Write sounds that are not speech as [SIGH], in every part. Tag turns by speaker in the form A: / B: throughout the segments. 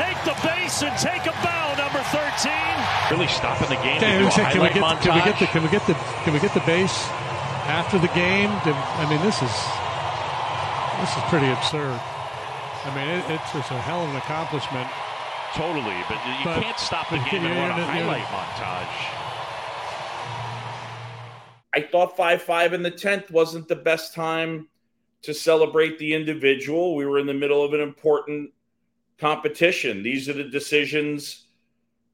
A: take the base and take a bow, number 13.
B: Really stopping the game.
C: Can,
B: to
C: can, we
B: highlight
C: get, can we get the can we get the can we get the base after the game? I mean, this is this is pretty absurd. I mean, it, it's just a hell of an accomplishment.
B: Totally, but you
C: But-
B: can't stop the
C: but
B: game and
C: you're
B: run a
C: gonna- you're-
B: highlight montage.
D: I thought 5 5 in the 10th wasn't the best time to celebrate the individual. We were in the middle of an important competition. These are the decisions.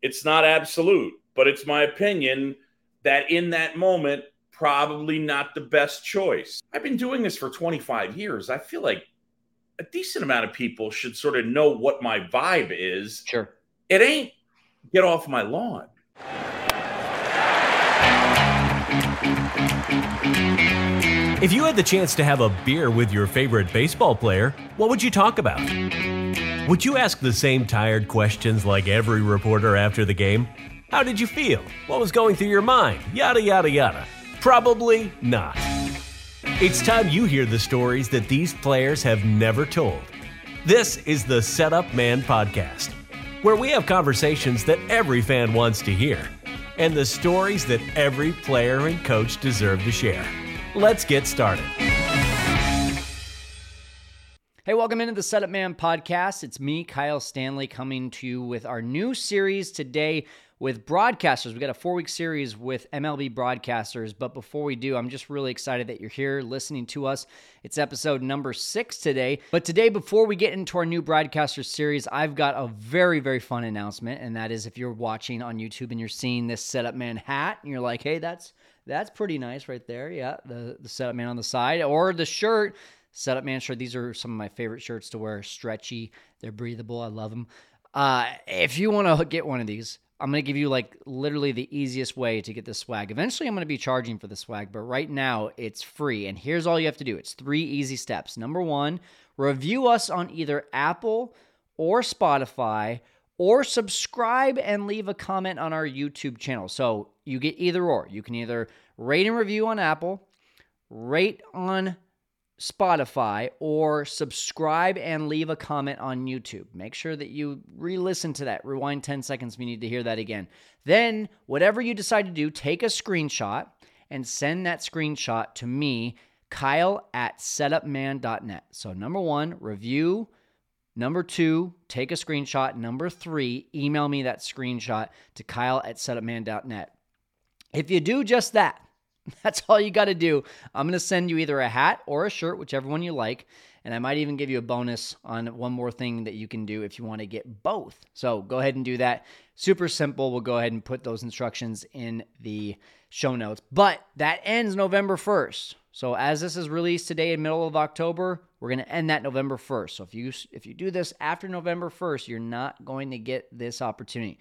D: It's not absolute, but it's my opinion that in that moment, probably not the best choice. I've been doing this for 25 years. I feel like a decent amount of people should sort of know what my vibe is.
E: Sure.
D: It ain't get off my lawn.
F: If you had the chance to have a beer with your favorite baseball player, what would you talk about? Would you ask the same tired questions like every reporter after the game? How did you feel? What was going through your mind? Yada, yada, yada. Probably not. It's time you hear the stories that these players have never told. This is the Setup Man Podcast, where we have conversations that every fan wants to hear and the stories that every player and coach deserve to share. Let's get started.
E: Hey, welcome into the Setup Man podcast. It's me, Kyle Stanley, coming to you with our new series today with broadcasters. We got a four week series with MLB broadcasters. But before we do, I'm just really excited that you're here listening to us. It's episode number six today. But today, before we get into our new broadcaster series, I've got a very, very fun announcement. And that is if you're watching on YouTube and you're seeing this Setup Man hat and you're like, hey, that's that's pretty nice right there. Yeah, the, the Setup Man on the side or the shirt. Setup Man shirt. These are some of my favorite shirts to wear. Stretchy, they're breathable. I love them. Uh, if you want to [LAUGHS] get one of these, I'm going to give you like literally the easiest way to get the swag. Eventually, I'm going to be charging for the swag, but right now it's free. And here's all you have to do it's three easy steps. Number one, review us on either Apple or Spotify, or subscribe and leave a comment on our YouTube channel. So you get either or. You can either rate and review on Apple, rate on Spotify or subscribe and leave a comment on YouTube. Make sure that you re listen to that. Rewind 10 seconds if you need to hear that again. Then, whatever you decide to do, take a screenshot and send that screenshot to me, Kyle at setupman.net. So, number one, review. Number two, take a screenshot. Number three, email me that screenshot to Kyle at setupman.net. If you do just that, [LAUGHS] that's all you got to do. I'm going to send you either a hat or a shirt, whichever one you like. And I might even give you a bonus on one more thing that you can do if you want to get both. So go ahead and do that. Super simple. We'll go ahead and put those instructions in the show notes. But that ends November 1st. So as this is released today in middle of October, we're going to end that November 1st. So if you if you do this after November 1st, you're not going to get this opportunity.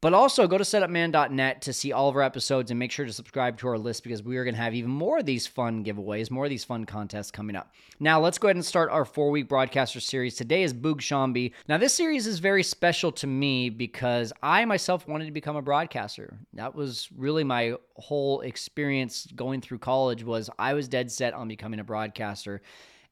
E: But also go to setupman.net to see all of our episodes and make sure to subscribe to our list because we are going to have even more of these fun giveaways, more of these fun contests coming up. Now, let's go ahead and start our four week broadcaster series. Today is Boog Sciambi. Now, this series is very special to me because I myself wanted to become a broadcaster. That was really my whole experience going through college was I was dead set on becoming a broadcaster.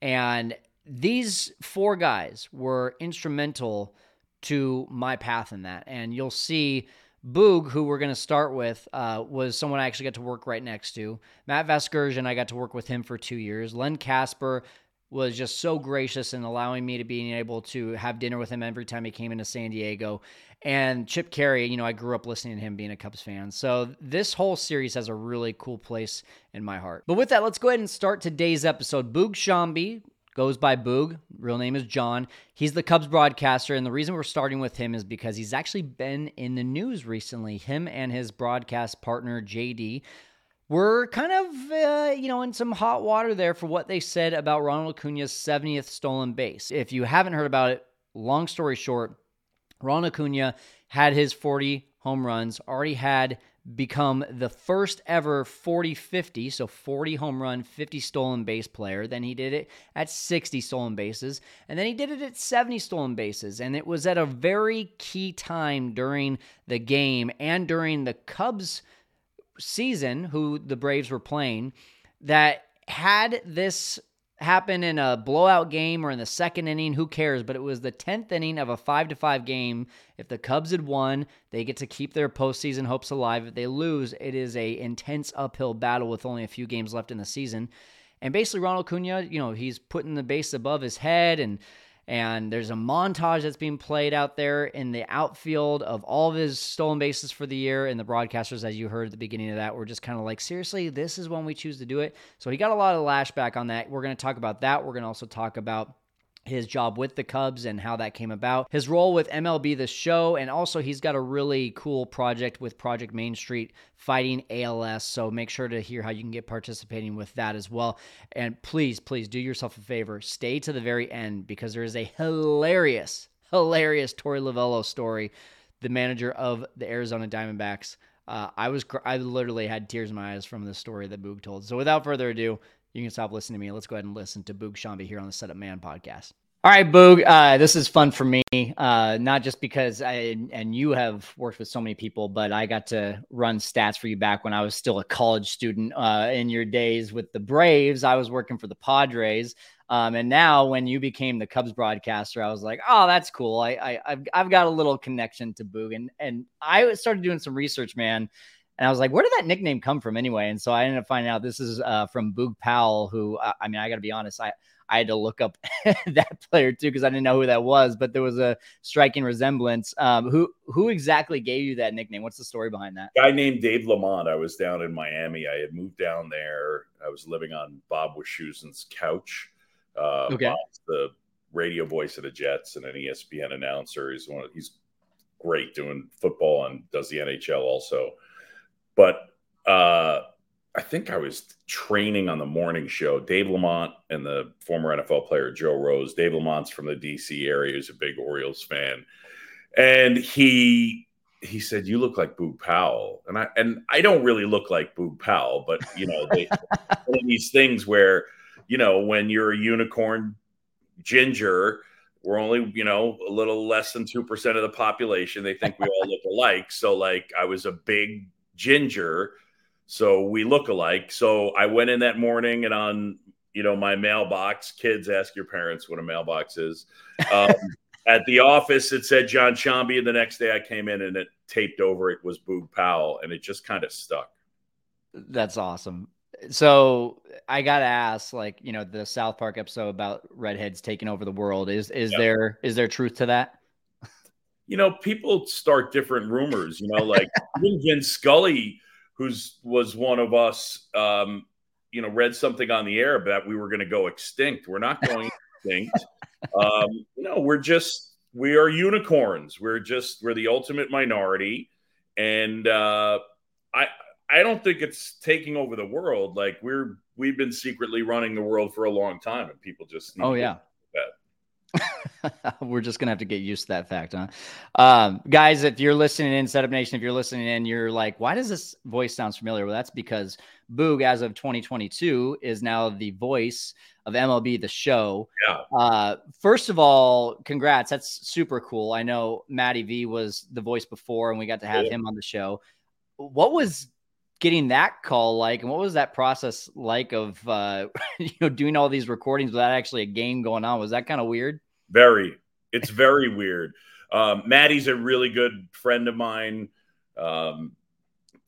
E: And these four guys were instrumental to my path in that. And you'll see Boog, who we're going to start with, uh, was someone I actually got to work right next to. Matt Vasgersian, I got to work with him for two years. Len Kasper was just so gracious in allowing me to being able to have dinner with him every time he came into San Diego. And Chip Caray, you know, I grew up listening to him being a Cubs fan. So this whole series has a really cool place in my heart. But with that, let's go ahead and start today's episode. Boog Sciambi, goes by Boog. Real name is John. He's the Cubs broadcaster, and the reason we're starting with him is because he's actually been in the news recently. Him and his broadcast partner JD were kind of uh, you know in some hot water there for what they said about Ronald Acuna's 70th stolen base. If you haven't heard about it, long story short, Ronald Acuna had his 40 home runs, already had become the first ever 40 50, so 40 home run, 50 stolen base player. Then he did it at 60 stolen bases, and then he did it at 70 stolen bases. And it was at a very key time during the game and during the Cubs season, who the Braves were playing, that had this happen in a blowout game or in the second inning, who cares? But it was the 10th inning of a 5 to 5 game. If the Cubs had won, they get to keep their postseason hopes alive. If they lose, it is a intense uphill battle with only a few games left in the season. And basically Ronald Acuna, you know, he's putting the base above his head and and there's a montage that's being played out there in the outfield of all of his stolen bases for the year. And the broadcasters, as you heard at the beginning of that, were just kind of like, seriously, this is when we choose to do it. So he got a lot of lashback on that. We're going to talk about that. We're going to also talk about his job with the Cubs and how that came about, his role with MLB The Show, and also he's got a really cool project with Project Main Street fighting ALS. So make sure to hear how you can get participating with that as well. And please, please do yourself a favor, stay to the very end because there is a hilarious, hilarious Torey Lovullo story, the manager of the Arizona Diamondbacks. Uh, I was, I literally had tears in my eyes from the story that Boog told. So without further ado, you can stop listening to me. Let's go ahead and listen to Boog Sciambi here on the Setup Man podcast. All right, Boog, uh, this is fun for me, uh, not just because I and you have worked with so many people, but I got to run stats for you back when I was still a college student uh, in your days with the Braves. I was working for the Padres. Um, and now, when you became the Cubs broadcaster, I was like, "Oh, that's cool. I, I, have I've got a little connection to Boog." And and I started doing some research, man, and I was like, where did that nickname come from anyway? And so I ended up finding out this is uh, from Boog Powell, who, uh, I mean, I got to be honest, I, I had to look up [LAUGHS] that player too because I didn't know who that was, but there was a striking resemblance. Um, who who exactly gave you that nickname? What's the story behind that?
D: Guy named Dave Lamont. I was down in Miami. I had moved down there. I was living on Bob Wischusen's couch. Uh,
E: okay.
D: Bob's the radio voice of the Jets and an ESPN announcer. He's one. Of, he's great doing football and does the NHL also. But uh, I think I was training on the morning show. Dave Lamont and the former NFL player Joe Rose. Dave Lamont's from the DC area. He's a big Orioles fan, and he he said, "You look like Boog Powell," and I and I don't really look like Boog Powell, but you know, they, [LAUGHS] one of these things where you know when you're a unicorn ginger we're only you know a little less than 2% of the population they think we all look alike so like i was a big ginger. So we look alike. So I went in that morning and on, you know, my mailbox, kids ask your parents what a mailbox is. Um, [LAUGHS] at the office, it said John Sciambi. And the next day I came in and it taped over it was Boog Powell. And it just kind of stuck.
E: That's awesome. So I got to ask, like, you know, the South Park episode about redheads taking over the world. Is, is yep. there, is there truth to that?
D: You know, people start different rumors. You know, like [LAUGHS] Vin Scully, who's was one of us, um, you know, read something on the air that we were going to go extinct. We're not going [LAUGHS] extinct. Um, you know, we're just we are unicorns. We're just we're the ultimate minority, and uh, I I don't think it's taking over the world. Like we're we've been secretly running the world for a long time, and people just
E: oh yeah. [LAUGHS] [LAUGHS] We're just gonna have to get used to that fact, huh? Um, guys, if you're listening in Setup Nation, if you're listening in, you're like, why does this voice sounds familiar? Well, that's because Boog, as of 2022, is now the voice of MLB The Show.
D: Yeah.
E: Uh, first of all, congrats. That's super cool. I know Matty V was the voice before, and we got to have yeah. him on the show. What was getting that call like and what was that process like of uh [LAUGHS] you know doing all these recordings without actually a game going on was that kind of weird
D: very. It's very weird. Um, Maddie's a really good friend of mine. Um,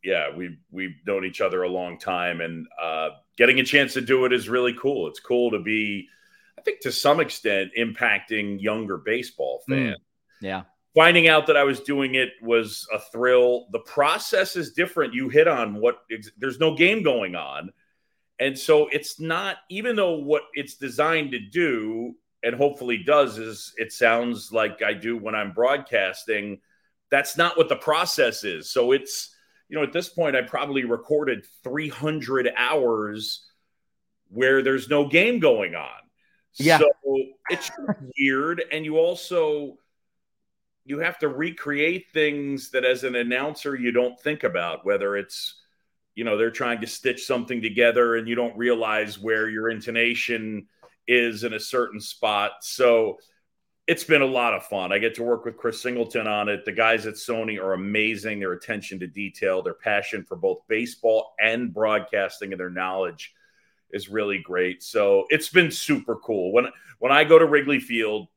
D: yeah, we've we've known each other a long time, and uh, getting a chance to do it is really cool. It's cool to be, I think, to some extent, impacting younger baseball hmm. fans. Mm,
E: yeah.
D: Finding out that I was doing it was a thrill. The process is different. You hit on what there's no game going on. And so it's not, even though what it's designed to do and hopefully does is it sounds like I do when I'm broadcasting. That's not what the process is. So it's, you know, at this point, I probably recorded 300 hours where there's no game going on.
E: Yeah.
D: So it's [LAUGHS] weird. And you also, you have to recreate things that as an announcer you don't think about, whether it's, you know, they're trying to stitch something together and you don't realize where your intonation – is in a certain spot. So it's been a lot of fun. I get to work with Chris Singleton on it. The guys at Sony are amazing. Their attention to detail, their passion for both baseball and broadcasting, and their knowledge is really great. So it's been super cool. When when I go to Wrigley Field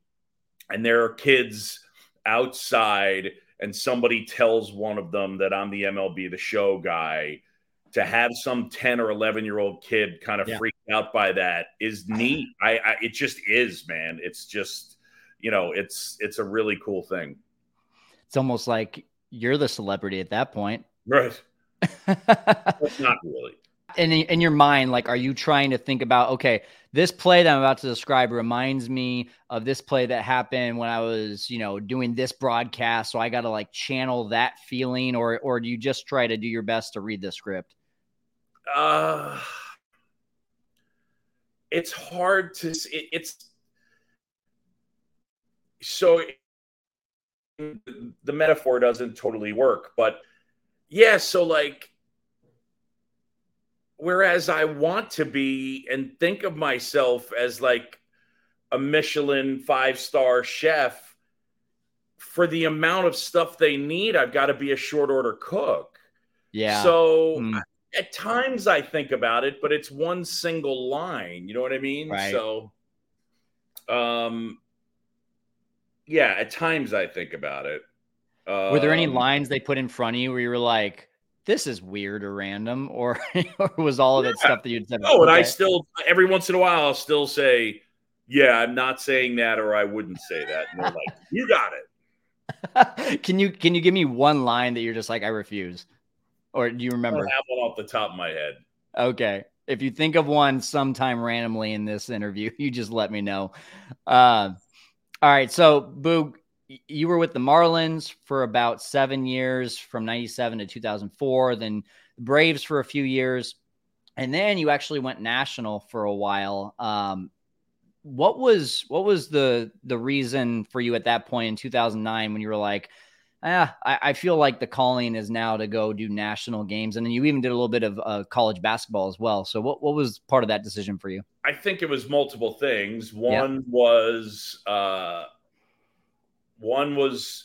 D: and there are kids outside and somebody tells one of them that I'm the MLB the show guy, to have some 10 or 11 year old kid kind of
E: Yeah.
D: freak out by that is neat. I, I it just is, man. It's just, you know, it's it's a really cool thing.
E: It's almost like you're the celebrity at that point.
D: Right. [LAUGHS] Not really.
E: in in your mind, like, are you trying to think about okay, this play that I'm about to describe reminds me of this play that happened when I was, you know, doing this broadcast, so I got to like channel that feeling, or or do you just try to do your best to read the script?
D: Uh it's hard to it, it's so the metaphor doesn't totally work but yeah so like whereas i want to be and think of myself as like a michelin five star chef for the amount of stuff they need i've got to be a short order cook
E: Yeah.
D: so
E: Hmm.
D: At times I think about it, but it's one single line. You know what I mean?
E: Right.
D: So, um, yeah, at times I think about it.
E: Were there any
D: Um,
E: lines they put in front of you where you were like, "This is weird or random," or, [LAUGHS] or was all of
D: Yeah.
E: stuff that you'd said?
D: Oh, and I still every once in a while I'll still say, "Yeah, I'm not saying that," or I wouldn't say that. And they're like, "You got it." [LAUGHS]
E: can you can you give me one line that you're just like I refuse, or do you remember?
D: don't have one off the top of my head.
E: Okay. If you think of one sometime randomly in this interview, [LAUGHS] you just let me know. Uh, all right. So, Boog, you were with the Marlins for about seven years from 97 to 2004, then Braves for a few years. And then you actually went national for a while. Um, what was what was the the reason for you at that point in 2009 when you were like, ah, I, I feel like the calling is now to go do national games, and then you even did a little bit of uh, college basketball as well. So what what was part of that decision for you?
D: I think it was multiple things. One was uh, one was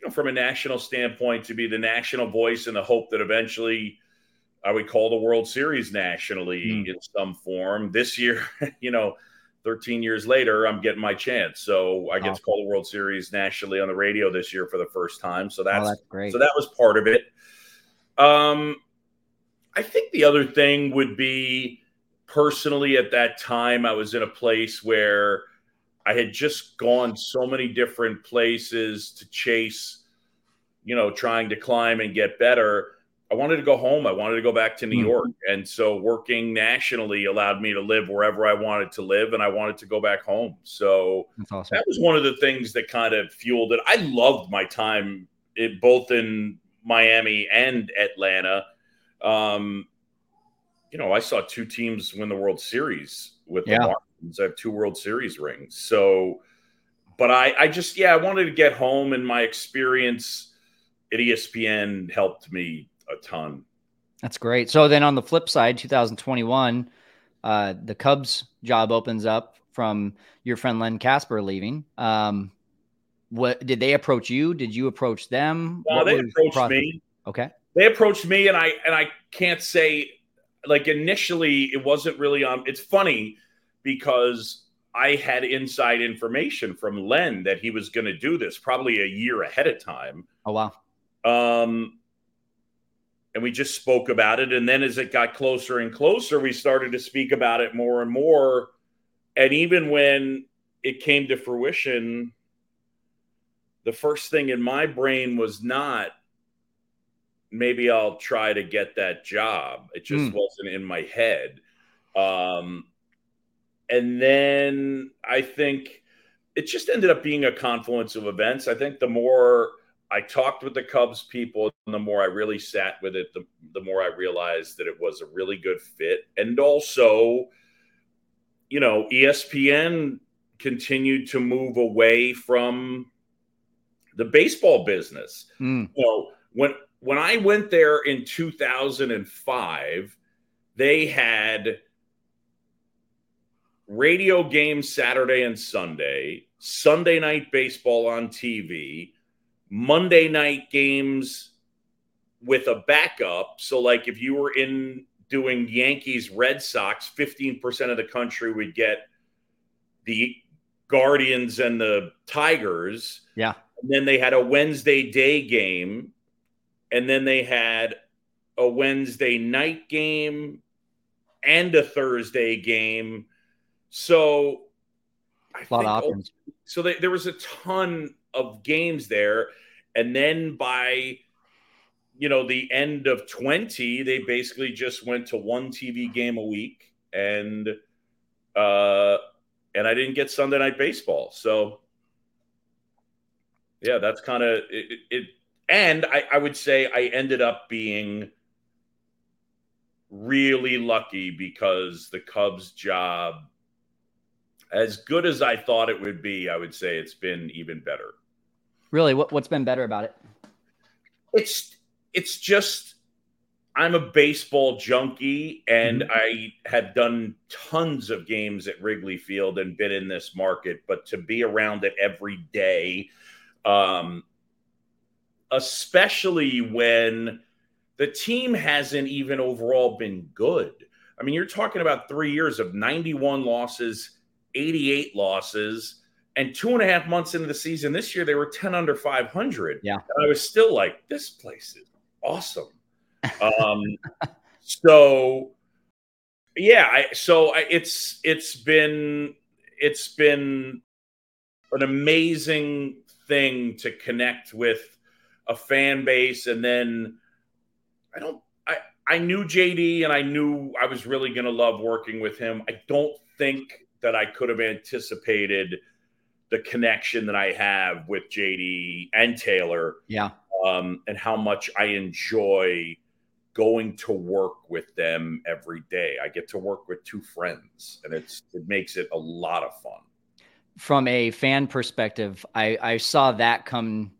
D: you know from a national standpoint to be the national voice and the hope that eventually I would call the World Series nationally
E: Mm.
D: in some form. This year, [LAUGHS] you know, 13 years later, I'm getting my chance. So I get to call the World Series nationally on the radio this year for the first time. So that's,
E: oh, that's great.
D: so that was part of it. Um, I think the other thing would be personally at that time, I was in a place where I had just gone so many different places to chase, you know, trying to climb and get better. I wanted to go home. I wanted to go back to New
E: Mhm.
D: York. And so working nationally allowed me to live wherever I wanted to live. And I wanted to go back home. So
E: awesome.
D: that was one of the things that kind of fueled it. I loved my time it, both in Miami and Atlanta. Um, you know, I saw two teams win the World Series with the
E: Yeah.
D: Marlins. I have two World Series rings. So, but I, I just, yeah, I wanted to get home, and my experience at ESPN helped me a ton.
E: That's great. So then on the flip side, 2021, uh, the Cubs job opens up from your friend Len Kasper leaving. Um, what did they approach you? Did you approach them? What
D: they
E: was the
D: approached me.
E: Okay.
D: they approached me and i and i can't say like initially it wasn't really on it's funny because i had inside information from len that he was going to do this probably a year ahead of time
E: Oh wow.
D: um and we just spoke about it and then as it got closer and closer we started to speak about it more and more and even when it came to fruition the first thing in my brain was not maybe I'll try to get that job. It just
E: Mm.
D: wasn't in my head. Um, and then I think it just ended up being a confluence of events. I think the more I talked with the Cubs people, and the more I really sat with it, the, the more I realized that it was a really good fit. And also, you know, ESPN continued to move away from the baseball business
E: Mm,
D: you know, when when I went there in 2005, they had radio games Saturday and Sunday, Sunday night baseball on TV, Monday night games with a backup. So, like if you were in doing Yankees Red Sox, 15% of the country would get the Guardians and the Tigers.
E: Yeah.
D: And then they had a Wednesday day game. And then they had a Wednesday night game and a Thursday game. So
E: I a lot of options.
D: So they, there was a ton of games there. And then by you know the end of 20 they basically just went to one tv game a week. And uh and i didn't get sunday night baseball. So yeah that's kind of it, it, and I, I would say i ended up being really lucky because the cubs job as good as i thought it would be i would say it's been even better
E: really what, what's been better about it
D: it's it's just I'm a baseball junkie and mm-hmm. I have done tons of games at Wrigley Field and been in this market, but to be around it every day, um, especially when the team hasn't even overall been good. I mean, you're talking about three years of 91 losses, 88 losses, and two and a half months into the season this year, they were 10 under 500.
E: Yeah.
D: And I was still like, this place is awesome. [LAUGHS] Um, so yeah, I, so I, it's it's been it's been an amazing thing to connect with a fan base, and then I don't I I knew JD and I knew I was really going to love working with him. I don't think that I could have anticipated the connection that I have with JD and Taylor.
E: Yeah
D: um, and how much I enjoy going to work with them every day. I get to work with two friends, and it's it makes it a lot of fun.
E: From a fan perspective, I, I saw that come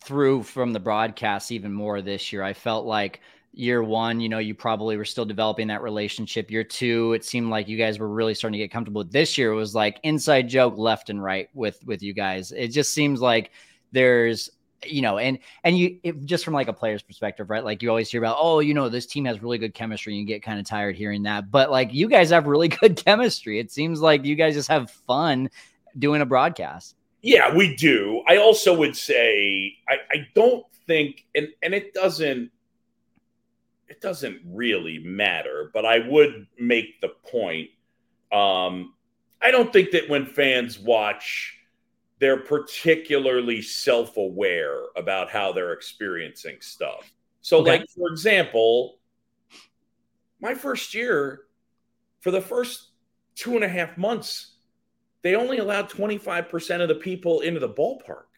E: through from the broadcast even more this year. I felt like year one, you know, you probably were still developing that relationship. Year two, it seemed like you guys were really starting to get comfortable. This year it was like inside joke left and right with with you guys. It just seems like there's you know, and and you it, just from like a player's perspective, right? Like you always hear about, oh, you know, this team has really good chemistry, and you get kind of tired hearing that. But like you guys have really [LAUGHS] good chemistry. It seems like you guys just have fun doing a broadcast.
D: Yeah, we do. I also would say I, I don't think, and and it doesn't it doesn't really matter, but I would make the point. Um, I don't think that when fans watch they're particularly self-aware about how they're experiencing stuff. So, okay. like for example, my first year, for the first two and a half months, they only allowed 25% of the people into the ballpark.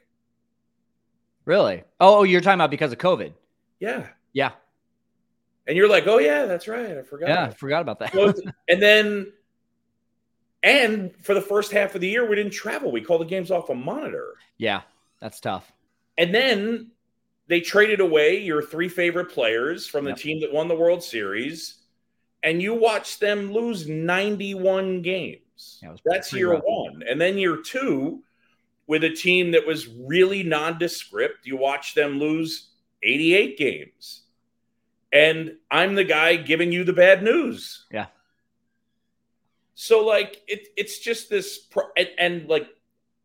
E: Really? Oh, oh, you're talking about because of COVID.
D: Yeah.
E: Yeah.
D: And you're like, oh yeah, that's right. I forgot.
E: Yeah, I forgot about that.
D: so, [LAUGHS] and then and for the first half of the year, we didn't travel. We called the games off a monitor.
E: Yeah, that's tough.
D: And then they traded away your three favorite players from the yep. team that won the World Series, and you watched them lose 91 games. Yeah, That's year rough. one. And then year two, with a team that was really nondescript, you watch them lose 88 games. And I'm the guy giving you the bad news.
E: Yeah.
D: So like it, it's just this, pro- and, and like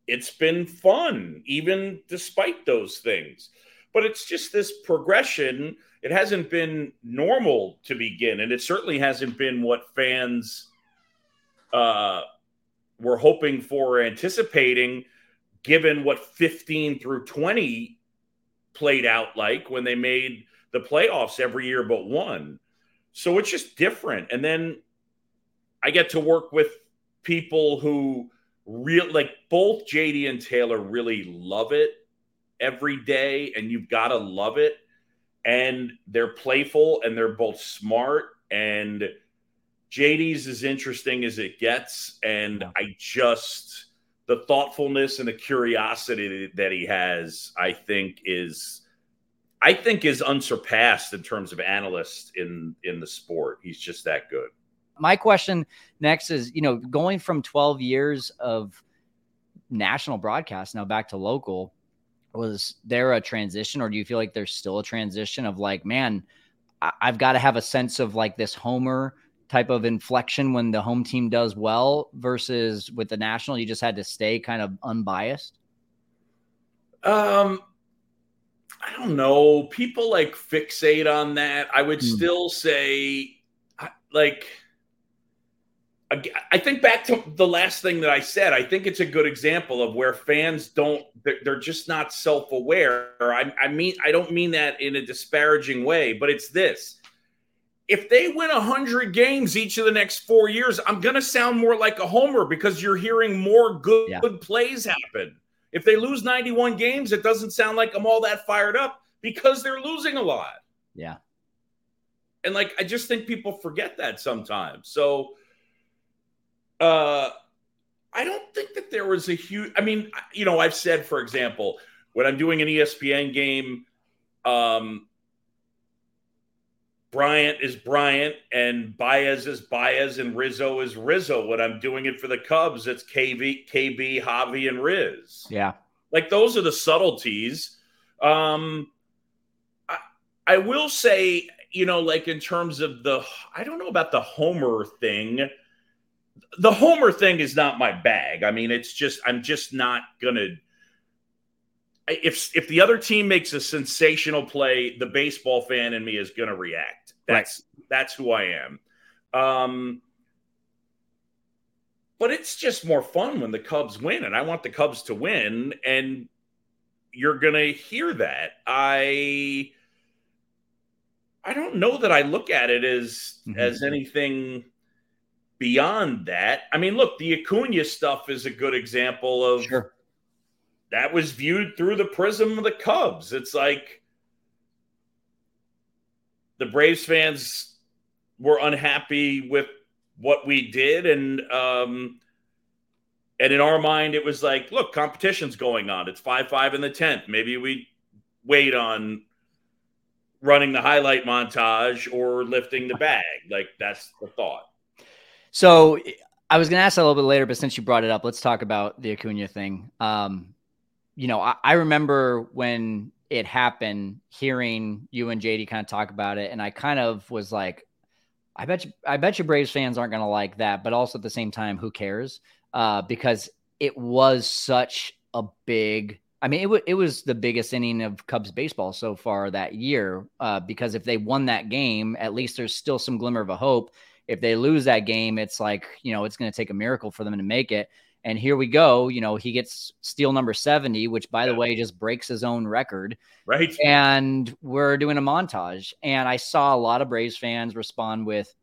D: it's been fun even despite those things. But it's just this progression. It hasn't been normal to begin, and it certainly hasn't been what fans uh, were hoping for or anticipating, given what 15 through 20 played out like when they made the playoffs every year but one. So it's just different. And then I get to work with people who real like both JD and Taylor really love it every day, and you've got to love it. And they're playful and they're both smart. And JD's as interesting as it gets. And I just the thoughtfulness and the curiosity that he has, I think, is I think is unsurpassed in terms of analysts in in the sport. He's just that good
E: my question next is, you know, going from 12 years of national broadcast now back to local, was there a transition or do you feel like there's still a transition of like, man, I've got to have a sense of like this homer type of inflection when the home team does well versus with the national, you just had to stay kind of unbiased?
D: Um, I don't know. People like fixate on that. I would
E: Hmm.
D: still say, like, I think back to the last thing that I said. I think it's a good example of where fans don't, they're, they're just not self aware. I, I mean, I don't mean that in a disparaging way, but it's this. If they win 100 games each of the next four years, I'm going to sound more like a homer because you're hearing more good,
E: Yeah.
D: good plays happen. If they lose 91 games, it doesn't sound like I'm all that fired up because they're losing a lot.
E: Yeah.
D: And like I just think people forget that sometimes. So uh I don't think that there was a huge I mean, you know, I've said for example, when I'm doing an ESPN game, um Bryant is Bryant and Baez is Baez and Rizzo is Rizzo. When I'm doing it for the Cubs, it's KV, KB, Javi, and Riz.
E: Yeah.
D: Like those are the subtleties. Um, I, I will say, you know, like in terms of the, I don't know about the Homer thing. The Homer thing is not my bag. I mean, it's just, I'm just not gonna. If if the other team makes a sensational play, the baseball fan in me is gonna react. That's that's who I am. Um, but it's just more fun when the Cubs win, and I want the Cubs to win, and you're gonna hear that. I I don't know that I look at it as
E: Mhm.
D: as anything beyond that. I mean, look, the Acuna stuff is a good example of
E: Sure.
D: That was viewed through the prism of the Cubs. It's like the Braves fans were unhappy with what we did, and um, and in our mind, it was like, look, competition's going on. It's five five in the tenth. Maybe we wait on running the highlight montage or lifting the bag. Like that's the thought.
E: So I was going to ask that a little bit later, but since you brought it up, let's talk about the Acuna thing. Um, you know, I, I remember when it happened, hearing you and JD kind of talk about it, and I kind of was like, I bet you, I bet you Braves fans aren't going to like that, but also at the same time, who cares? Uh, because it was such a big. I mean, it, w- it was the biggest inning of Cubs baseball so far that year. Uh, because if they won that game, at least there's still some glimmer of a hope if they lose that game, it's like, you know, it's going to take a miracle for them to make it. And here we go. You know, he gets steal number 70, which, by the way, just breaks his own record.
D: Right?
E: And we're doing a montage. And I saw a lot of Braves fans respond with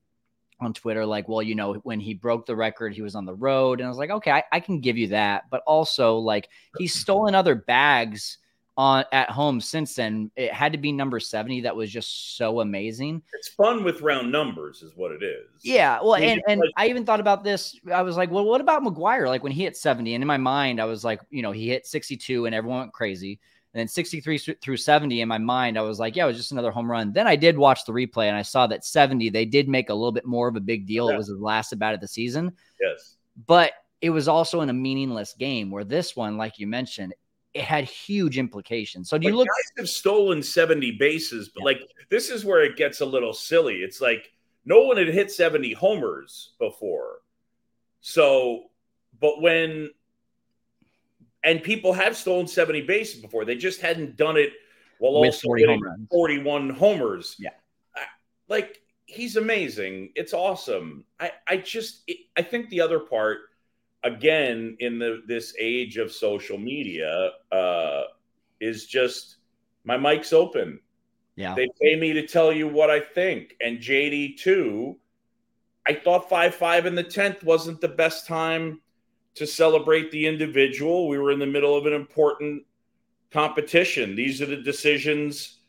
E: on Twitter, like, well, you know, when he broke the record, he was on the road. And I was like, okay, I, I can give you that. But also, like, he's [LAUGHS] stolen other bags on at home since then. It had to be number 70. That was just so amazing.
D: It's fun with round numbers, is what it is.
E: Yeah, well, and, and I even thought about this. I was like, well, what about McGwire? Like when he hit 70, and in my mind, I was like, you know, he hit 62 and everyone went crazy. And then 63 through 70 in my mind, I was like, yeah, it was just another home run. Then I did watch the replay and I saw that 70, they did make a little bit more of a big deal. It was the last about of the season,
D: Yes.
E: but it was also in a meaningless game where this one, like you mentioned, it had huge implications. So do you
D: Like,
E: look?
D: guys have stolen 70 bases, but
E: Yeah.
D: like this is where it gets a little silly. It's like no one had hit 70 homers before. So, but when and people have stolen 70 bases before, they just hadn't done it while
E: With
D: also
E: 40
D: hitting
E: home
D: 41 homers.
E: Yeah.
D: Like he's amazing. It's awesome. I I just it, I think the other part again in the this age of social media uh is just my mic's open.
E: Yeah,
D: They pay me to tell you what I think. And JD too. I thought five five in the tenth wasn't the best time to celebrate the individual. We were in the middle of an important competition. These are the decisions.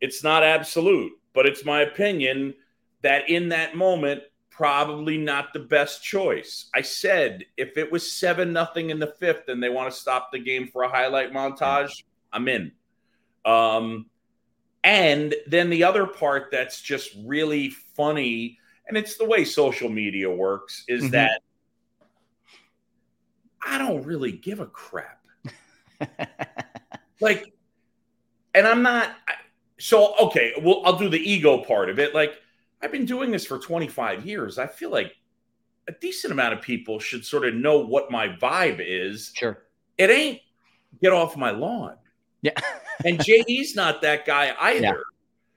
D: It's not absolute, but it's my opinion that in that moment, probably not the best choice. I said if it was seven nothing in the fifth and they want to stop the game for a highlight montage, I'm in. Um, and then the other part that's just really funny, and it's the way social media works, is
E: Mhm.
D: that I don't really give a crap. [LAUGHS] Like, and I'm not, so okay, well, I'll do the ego part of it. Like I've been doing this for 25 years. I feel like a decent amount of people should sort of know what my vibe is.
E: Sure.
D: It ain't get off my lawn.
E: Yeah. [LAUGHS]
D: and JD's not that guy either. Yeah.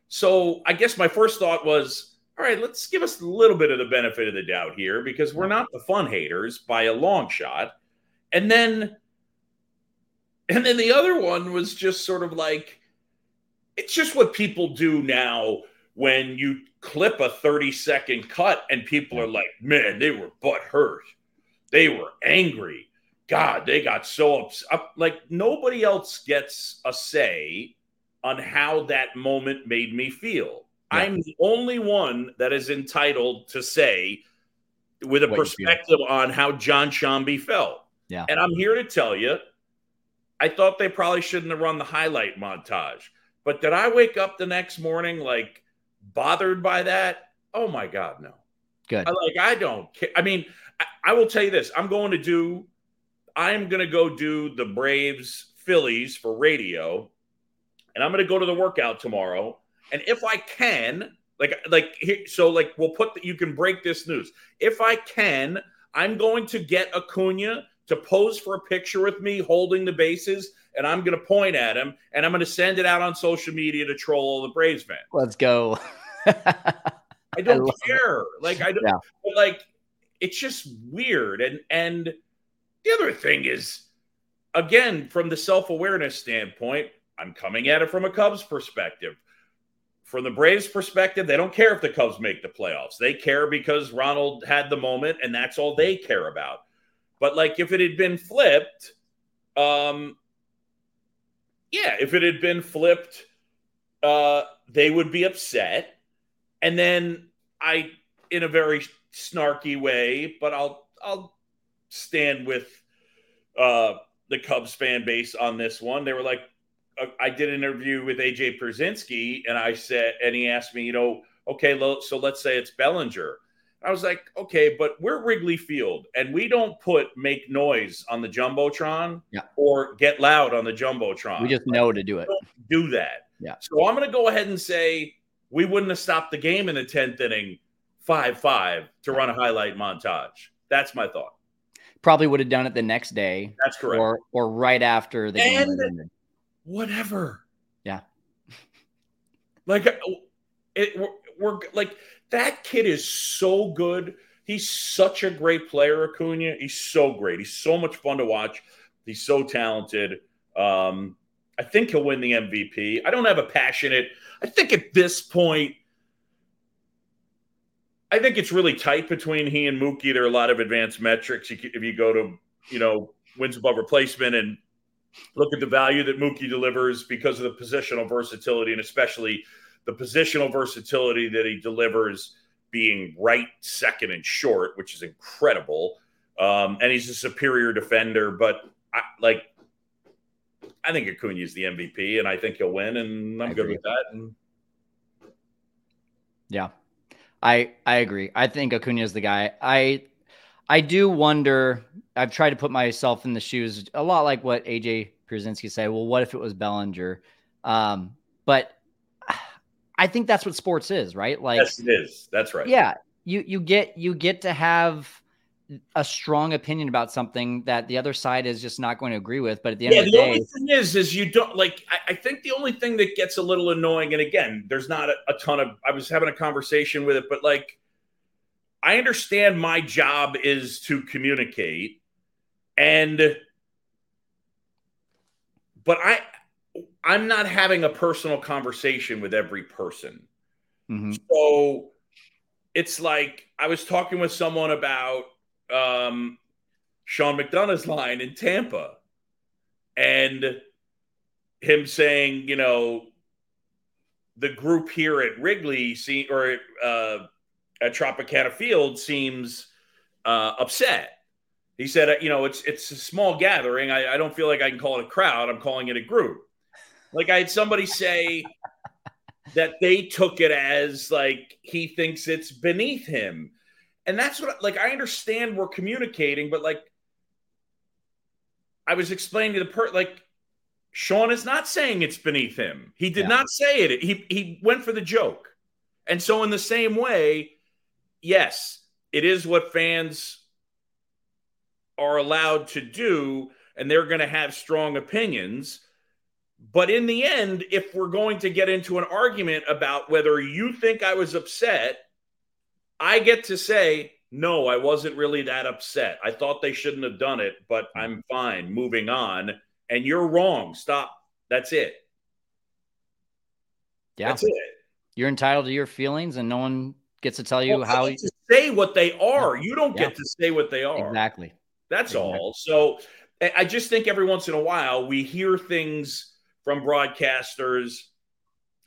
D: So I guess my first thought was, all right, let's give us a little bit of the benefit of the doubt here because we're not the fun haters by a long shot. And then and then the other one was just sort of like it's just what people do now when you clip a 30 second cut and people are like, man, they were butt hurt. They were angry. God, they got so upset. Like nobody else gets a say on how that moment made me feel. Yeah. I'm the only one that is entitled to say with a what perspective on how John Sciambi felt.
E: Yeah.
D: And I'm here to tell you, I thought they probably shouldn't have run the highlight montage. But did I wake up the next morning like bothered by that? Oh my God, no.
E: Good.
D: I, like I don't care. I mean, I, I will tell you this: I'm going to do. I'm going to go do the Braves Phillies for radio, and I'm going to go to the workout tomorrow. And if I can, like, like, so, like, we'll put that. You can break this news. If I can, I'm going to get Acuna to pose for a picture with me holding the bases and I'm going to point at him and I'm going to send it out on social media to troll all the Braves fans.
E: Let's go. [LAUGHS]
D: I don't I care. It. Like I don't yeah. like it's just weird. And and the other thing is again from the self-awareness standpoint, I'm coming at it from a Cubs perspective. From the Braves perspective, they don't care if the Cubs make the playoffs. They care because Ronald had the moment and that's all they care about. But like if it had been flipped, um, yeah, if it had been flipped, uh, they would be upset. And then I, in a very snarky way, but I'll I'll stand with uh, the Cubs fan base on this one. They were like, uh, I did an interview with AJ Pierzynski, and I said, and he asked me, you know, okay, so let's say it's Bellinger. I was like, okay, but we're Wrigley Field and we don't put make noise on the Jumbotron
E: yeah.
D: or get loud on the Jumbotron.
E: We just know to do it.
D: Do that.
E: Yeah.
D: So I'm going to go ahead and say we wouldn't have stopped the game in the 10th inning 5 5 to run a highlight montage. That's my thought.
E: Probably would have done it the next day.
D: That's correct.
E: Or, or right after the
D: and game. Whatever.
E: Yeah.
D: like, uh, it, we're, we're like, that kid is so good. He's such a great player, Acuna. He's so great. He's so much fun to watch. He's so talented. Um, I think he'll win the MVP. I don't have a passionate. I think at this point, I think it's really tight between he and Mookie. There are a lot of advanced metrics. If you go to, you know, wins above replacement and look at the value that Mookie delivers because of the positional versatility and especially the positional versatility that he delivers, being right, second, and short, which is incredible. Um, and he's a superior defender, but I, like, I think Acuna is the MVP, and I think he'll win, and I'm good with that. And...
E: Yeah, I I agree. I think Acuna is the guy. I I do wonder. I've tried to put myself in the shoes a lot like what AJ Pierzynski said. Well, what if it was Bellinger? Um, but I think that's what sports is, right? Like
D: Yes, it is. That's right.
E: Yeah. You you get you get to have a strong opinion about something that the other side is just not going to agree with. But at the end yeah, of the, the day,
D: only thing is, is you don't like. I, I, think the only thing that gets a little annoying, and again, there's not a, a, ton of. I was having a conversation with it, but like, I understand my job is to communicate, and but I I'm not having a personal conversation with every person. Mm-hmm. So it's like I was talking with someone about um, Sean McDonough's line in Tampa and him saying, you know, the group here at Wrigley see, or uh, at Tropicana Field seems uh, upset. He said, you know, it's it's a small gathering. I, I don't feel like I can call it a crowd. I'm calling it a group. Like I had somebody say that they took it as like he thinks it's beneath him. And that's what like I understand we're communicating, but like I was explaining to the per like Sean is not saying it's beneath him. He did
E: Yeah.
D: not say it. He he went for the joke. And so in the same way, yes, it is what fans are allowed to do and they're going to have strong opinions. But in the end, if we're going to get into an argument about whether you think I was upset, I get to say, no, I wasn't really that upset. I thought they shouldn't have done it, but hmm. I'm fine, moving on. And you're wrong. Stop. That's it.
E: Yeah.
D: That's it.
E: You're entitled to your feelings, and no one gets to tell you
D: Well,
E: how
D: to say what they are. You don't
E: Yeah.
D: get to say what they are.
E: exactly.
D: That's
E: Exactly.
D: all. So I just think every once in a while we hear things from broadcasters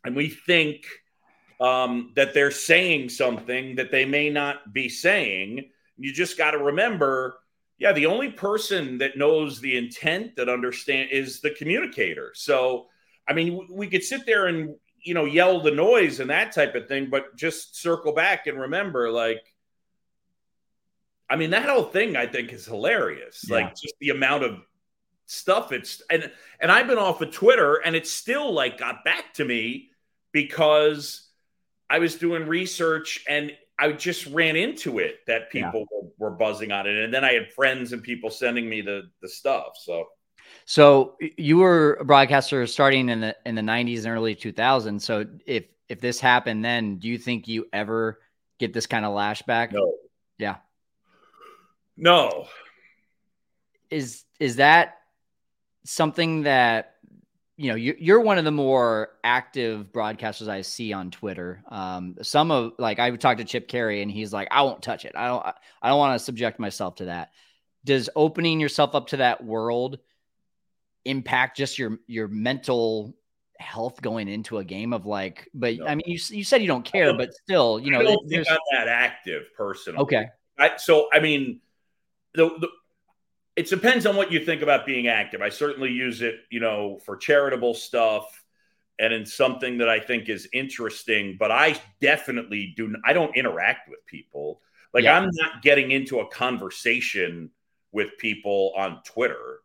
D: and we think um, that they're saying something that they may not be saying. You just got to remember, yeah, the only person that knows the intent that understand is the communicator. So, I mean, we could sit there and you know yell the noise and that type of thing, but just circle back and remember, like, I mean, that whole thing I think is hilarious.
E: Yeah.
D: Like just the amount of stuff it's and and I've been off of Twitter and it still like got back to me because I was doing research and I just ran into it that
E: Yeah.
D: people were, were buzzing on it. And then I had friends and people sending me the the stuff. So
E: So you were a broadcaster starting in the in the 90s and early 2000s. So if if this happened then, do you think you ever get this kind of lashback?
D: no.
E: Yeah.
D: No.
E: Is is that something that you know you, you're one of the more active broadcasters I see on Twitter. Um, some of like I talked to Chip Caray and he's like, I won't touch it. I don't. I don't want to subject myself to that. Does opening yourself up to that world impact just your your mental health going into a game of like? But
D: No.
E: I mean, you you said you don't care,
D: don't-
E: but still, you know,
D: I don't think I'm that active person.
E: okay.
D: I, so I mean, the, the it depends on what you think about being active. I certainly use it, you know, for charitable stuff and in something that I think is interesting. But I definitely do. I don't interact with people. Like
E: Yeah.
D: I'm not getting into a conversation with people on Twitter.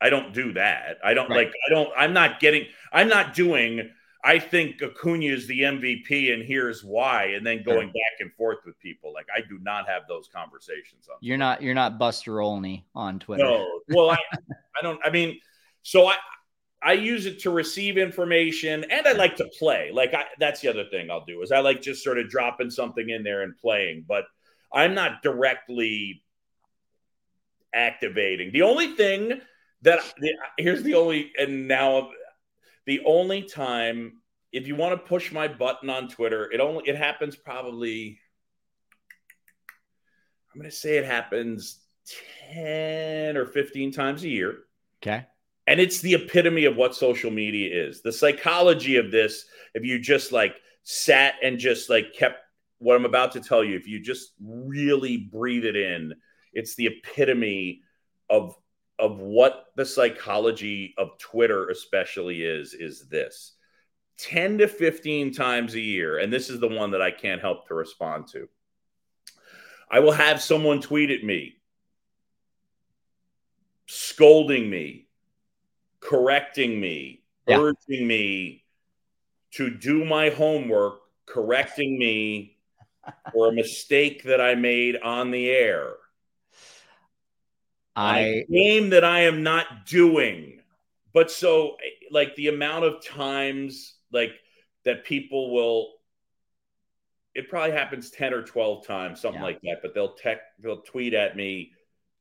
D: I don't do that. I don't
E: Right.
D: like. I don't. I'm not getting. I'm not doing. I think Acuna is the MVP, and here's why, and then going back and forth with people. Like I do not have those conversations on.
E: You're not you're not Buster Olney on Twitter.
D: No, [LAUGHS] well, I, I don't. I mean, so I, I use it to receive information, and I like to play. Like I, that's the other thing I'll do is I like just sort of dropping something in there and playing, but I'm not directly activating. The only thing that here's the only, and now the only time if you want to push my button on Twitter, it only it happens probably. I'm going to say it happens 10 or 15 times a year.
E: Okay.
D: And it's the epitome of what social media is. The psychology of this, if you just like sat and just like kept what I'm about to tell you, if you just really breathe it in, it's the epitome of of what the psychology of Twitter especially is is this. 10 to 15 times a year, and this is the one that I can't help to respond to. I will have someone tweet at me, scolding me, correcting me,
E: Yeah.
D: urging me to do my homework, correcting me [LAUGHS] for a mistake that I made on the air.
E: I
D: a game that I am not doing. But so, eh, like, the amount of times, like, that people will, it probably happens 10 or 12 times, something
E: Yeah.
D: like that, but they'll tech, they'll tweet at me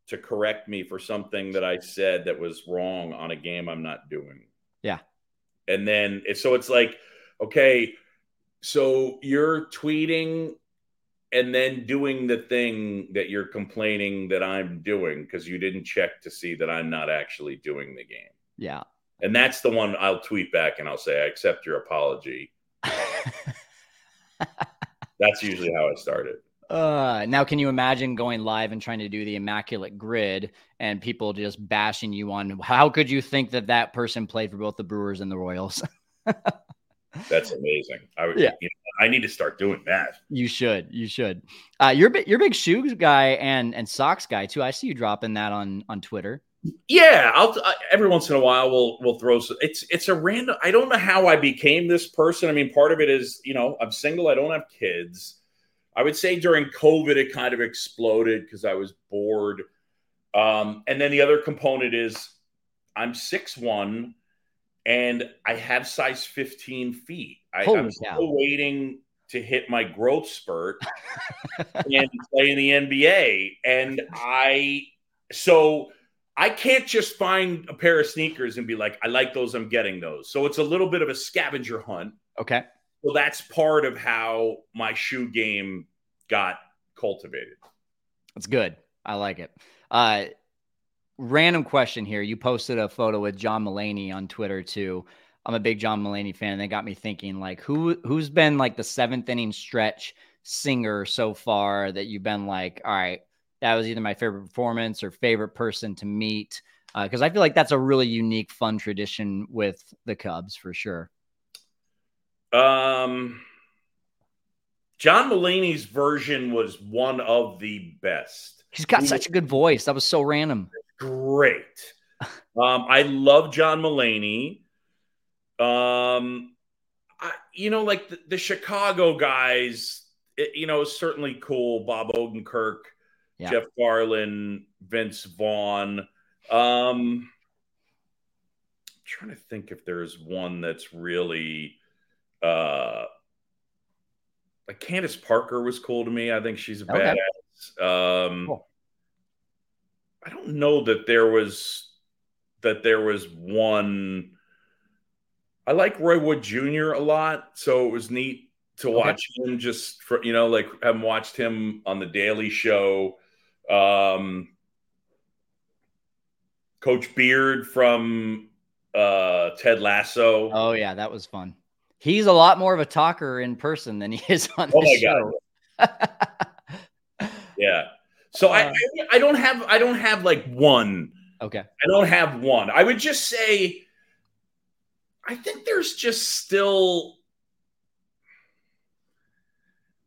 D: to correct me for something that I said that was wrong on a game I'm not doing.
E: Yeah.
D: And then, eh, so it's like, okay, so you're tweeting and then doing the thing that you're complaining that I'm doing because you didn't check to see that I'm not actually doing the game.
E: yeah.
D: And that's the one I'll tweet back and I'll say, I accept your apology. [LAUGHS] That's usually how I started.
E: Uh, now, can you imagine going live and trying to do the immaculate grid and people just bashing you on how could you think that that person played for both the Brewers and the Royals? [LAUGHS]
D: That's amazing. I would,
E: Yeah.
D: you I need to start doing that.
E: you should, you should. Uh, you're bi- you're big shoes guy and and socks guy too. I see you dropping that on on Twitter.
D: Yeah, I'll I, every once in a while we'll we'll throw. It's it's a random. I don't know how I became this person. I mean, part of it is you know I'm single. I don't have kids. I would say during COVID it kind of exploded because I was bored. Um, and then the other component is I'm six one, and I have size 15 feet. I, I'm
E: cow.
D: still waiting to hit my growth spurt [LAUGHS] and play in the NBA. And I so I can't just find a pair of sneakers and be like, I like those, I'm getting those. So it's a little bit of a scavenger hunt.
E: Okay.
D: So that's part of how my shoe game got cultivated.
E: That's good. I like it. Uh, random question here. You posted a photo with John Mulaney on Twitter too. I'm a big John Mulaney fan. And that got me thinking, like, who who's been like the seventh inning stretch singer so far that you've been like, all right, that was either my favorite performance or favorite person to meet? Because I feel like that's a really unique, fun tradition with the Cubs for sure.
D: Um, John Mulaney's version was one of the best.
E: He's got such a good voice. That was so random.
D: Great. Um, I love John Mulaney. Um, I, you know, like the, the Chicago guys, it, you know, certainly cool. Bob Odenkirk,
E: Yeah.
D: Jeff Garlin, Vince Vaughn. Um, I'm trying to think if there's one that's really uh like Candace Parker was cool to me. I think she's a
E: Okay.
D: badass. Um
E: Cool.
D: I don't know that there was that there was one I like Roy Wood Jr. a lot, so it was neat to
E: Okay.
D: watch him just for you know, like having watched him on the Daily Show. Um Coach Beard from uh Ted Lasso.
E: Oh yeah, that was fun. He's a lot more of a talker in person than he is on
D: Oh
E: the
D: my
E: show.
D: god. [LAUGHS] Yeah. So I,
E: Uh,
D: I I don't have I don't have like one.
E: okay.
D: I don't have one. I would just say I think there's just still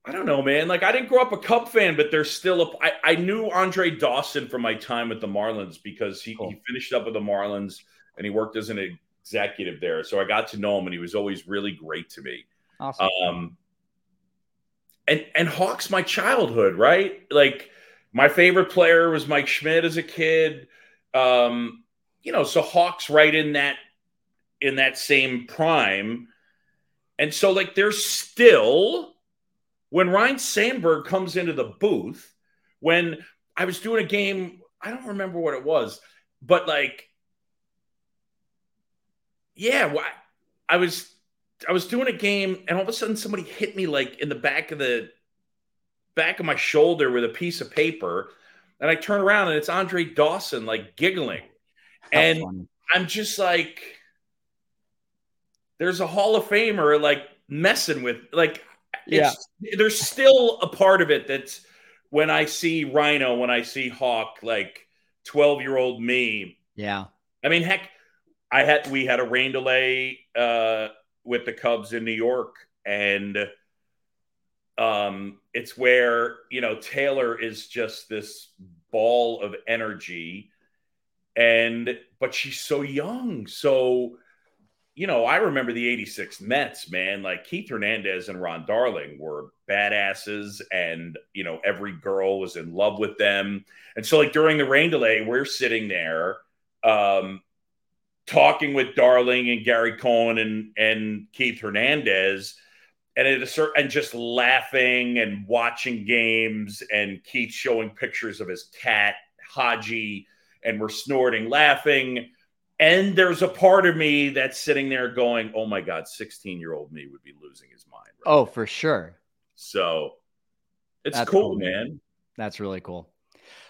D: I don't know, man. Like I didn't grow up a Cub fan, but there's still a I, I knew Andre Dawson from my time with the Marlins because he,
E: Cool.
D: he finished up with the Marlins and he worked as an executive there. So I got to know him and he was always really great to me.
E: Awesome.
D: Um, and and Hawks, my childhood, right? Like my favorite player was Mike Schmidt as a kid. Um, you know, so Hawks right in that in that same prime. And so like there's still when Ryne Sandberg comes into the booth, when I was doing a game, I don't remember what it was, but like yeah, I was I was doing a game and all of a sudden somebody hit me like in the back of the back of my shoulder with a piece of paper. And I turn around and it's Andre Dawson like giggling.
E: How
D: And
E: fun.
D: I'm just like, there's a Hall of Famer like messing with like it's there's still a part of it that's when I see Ryno, when I see Hawk, like 12 year old me,
E: yeah.
D: I mean, heck, I had we had a rain delay uh, with the Cubs in New York, and um, it's where you know Taylor is just this ball of energy, and but she's so young, so you know I remember the '86 Mets, man. Like Keith Hernandez and Ron Darling were badasses, and you know every girl was in love with them, and so like during the rain delay, we're sitting there. Um, talking with Darling and Gary Cohen and and Keith Hernandez, and at a certain and just laughing and watching games, and Keith showing pictures of his cat Hadji, and we're snorting, laughing. And there's a part of me that's sitting there going, "Oh my God, 16 year old me would be losing his mind." right
E: Oh,
D: now."
E: for sure.
D: so it's
E: That's
D: cool,
E: cool,
D: man.
E: That's really cool.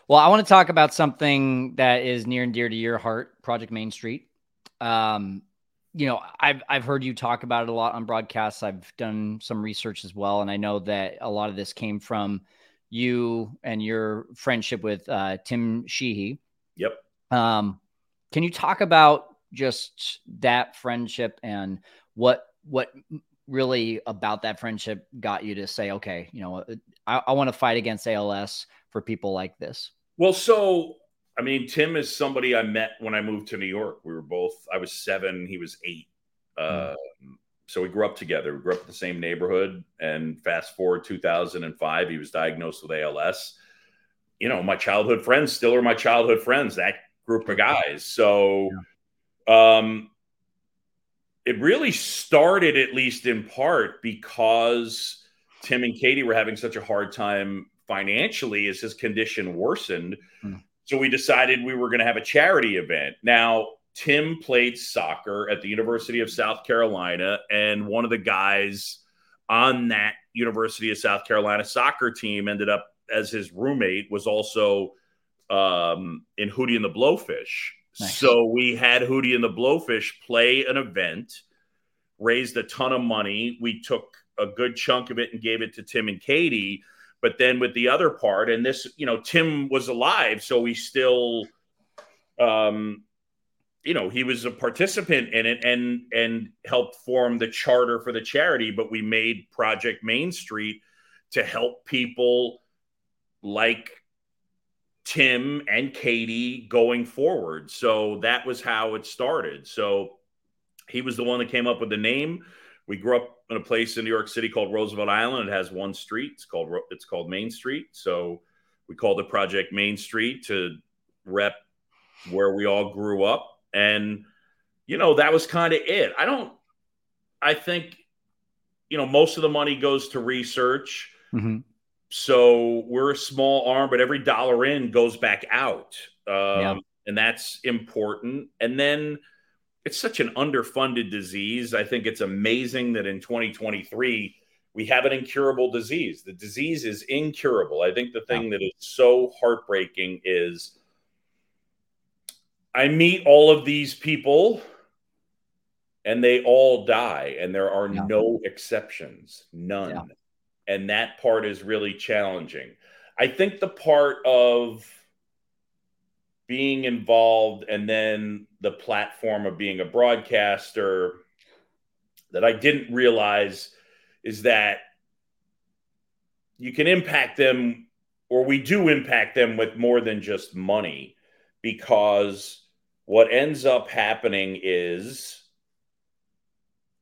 E: Well, I want to talk about something that is near and dear to your heart, Project Main Street. Um, you know, I've I've heard you talk about it a lot on broadcasts. I've done some research as well, and I know that a lot of this came from you and your friendship with uh, Tim Sheehy.
D: Yep.
E: Um, can you talk about just that friendship and what what really about that friendship got you to say, okay, you know, I, I want to fight against ALS for people like this?
D: Well, so I mean, Tim is somebody I met when I moved to New York. We were both, I was seven, he was eight. Uh, so we grew up together. We grew up in the same neighborhood. And fast forward 2005, he was diagnosed with ALS. You know, my childhood friends still are my childhood friends, that group of guys. So, um, it really started, at least in part, because Tim and Katie were having such a hard time financially as his condition worsened.
E: Hmm.
D: So we decided we were going to have a charity event. Now, Tim played soccer at the University of South Carolina, and one of the guys on that University of South Carolina soccer team ended up as his roommate was also um, in Hootie and the Blowfish.
E: Nice.
D: So we had Hootie and the Blowfish play an event, raised a ton of money. We took a good chunk of it and gave it to Tim and Katie. But then with the other part, and this, you know, Tim was alive, so he still, um, you know, he was a participant in it and and helped form the charter for the charity. But we made Project Main Street to help people like Tim and Katie going forward. So that was how it started. So he was the one that came up with the name. We grew up in a place in New York City called Roosevelt Island. It has one street. It's called it's called Main Street. So we called the Project Main Street to rep where we all grew up. And you know, that was kind of it. I don't I think you know, most of the money goes to research.
E: Mm-hmm.
D: So we're a small arm, but every dollar in goes back out. Um,
E: Yeah.
D: And that's important. And then it's such an underfunded disease. I think it's amazing that in 2023, we have an incurable disease. The disease is incurable. I think the thing that is so heartbreaking is I meet all of these people and they all die, and there are
E: Yeah.
D: no exceptions, none
E: Yeah.
D: and that part is really challenging. I think the part of being involved and then the platform of being a broadcaster that I didn't realize is that you can impact them or we do impact them with more than just money because what ends up happening is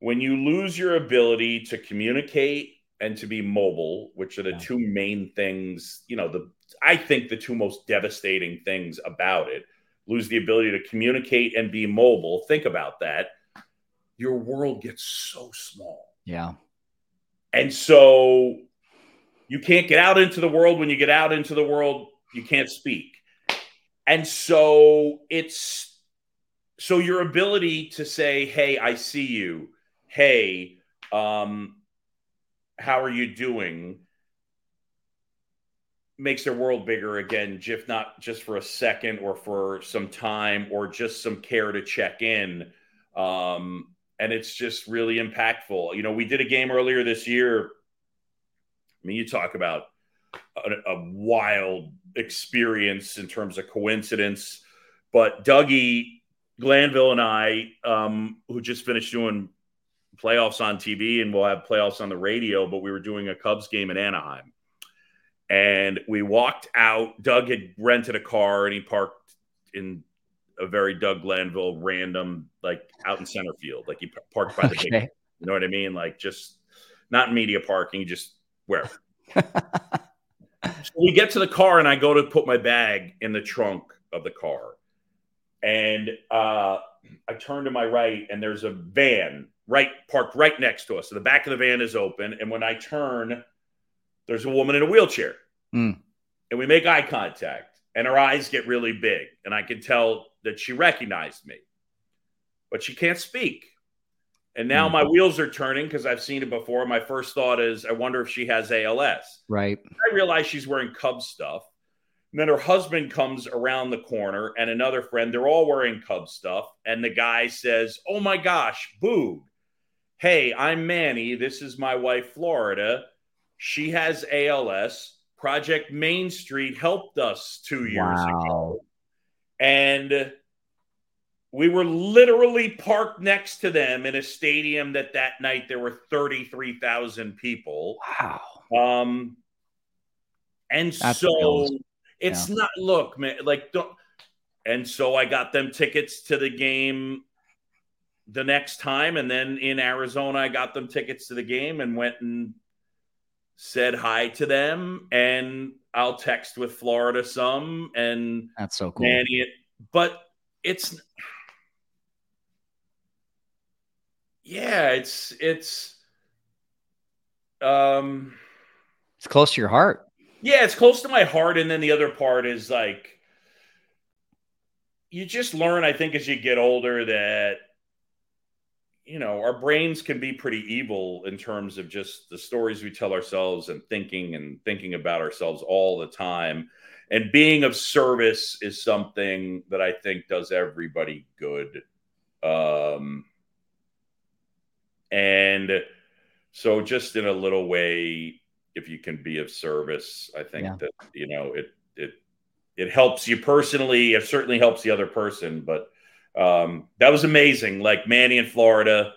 D: when you lose your ability to communicate and to be mobile, which are the
E: Yeah.
D: two main things, you know, the I think the two most devastating things about it. Lose the ability to communicate and be mobile. Think about that. Your world gets so small.
E: Yeah.
D: And so you can't get out into the world. When you get out into the world, you can't speak. And so it's so your ability to say, Hey, I see you. Hey, um, how are you doing? Makes their world bigger again, if not just for a second or for some time or just some care to check in. Um, and it's just really impactful. You know, we did a game earlier this year. I mean, you talk about a, a wild experience in terms of coincidence, but Dougie Glanville and I, um, who just finished doing playoffs on TV and we'll have playoffs on the radio, but we were doing a Cubs game in Anaheim. And we walked out. Doug had rented a car and he parked in a very Doug Glanville random, like out in center field. Like he parked by the big, you know what I mean? Like just not media parking, just wherever. [LAUGHS] so we get to the car and I go to put my bag in the trunk of the car. And uh, I turn to my right and there's a van right parked right next to us. So the back of the van is open. And when I turn, there's a woman in a wheelchair.
E: Mm.
D: And we make eye contact and her eyes get really big. And I can tell that she recognized me, but she can't speak. And now
E: Mm.
D: my wheels are turning because I've seen it before. My first thought is, I wonder if she has ALS.
E: Right.
D: I realize she's wearing Cubs stuff. And then her husband comes around the corner and another friend, they're all wearing Cubs stuff. And the guy says, Oh my gosh, Boog. Hey, I'm Manny. This is my wife, Florida. She has ALS. Project Main Street helped us two years ago. And we were literally parked next to them in a stadium that that night there were 33,000 people.
E: Wow.
D: Um, and
E: That's
D: so it's not look, man, like don't and so I got them tickets to the game the next time. And then in Arizona, I got them tickets to the game and went and said hi to them. And I'll text with Florida some and
E: That's so cool.
D: Manny. But it's yeah, it's it's um
E: It's close to your heart.
D: yeah, it's close to my heart. And then the other part is like you just learn, I think, as you get older that you know our brains can be pretty evil in terms of just the stories we tell ourselves and thinking and thinking about ourselves all the time and being of service is something that i think does everybody good um and so just in a little way if you can be of service i think
E: Yeah.
D: that you know it it it helps you personally it certainly helps the other person but um, that was amazing. Like Manny in Florida.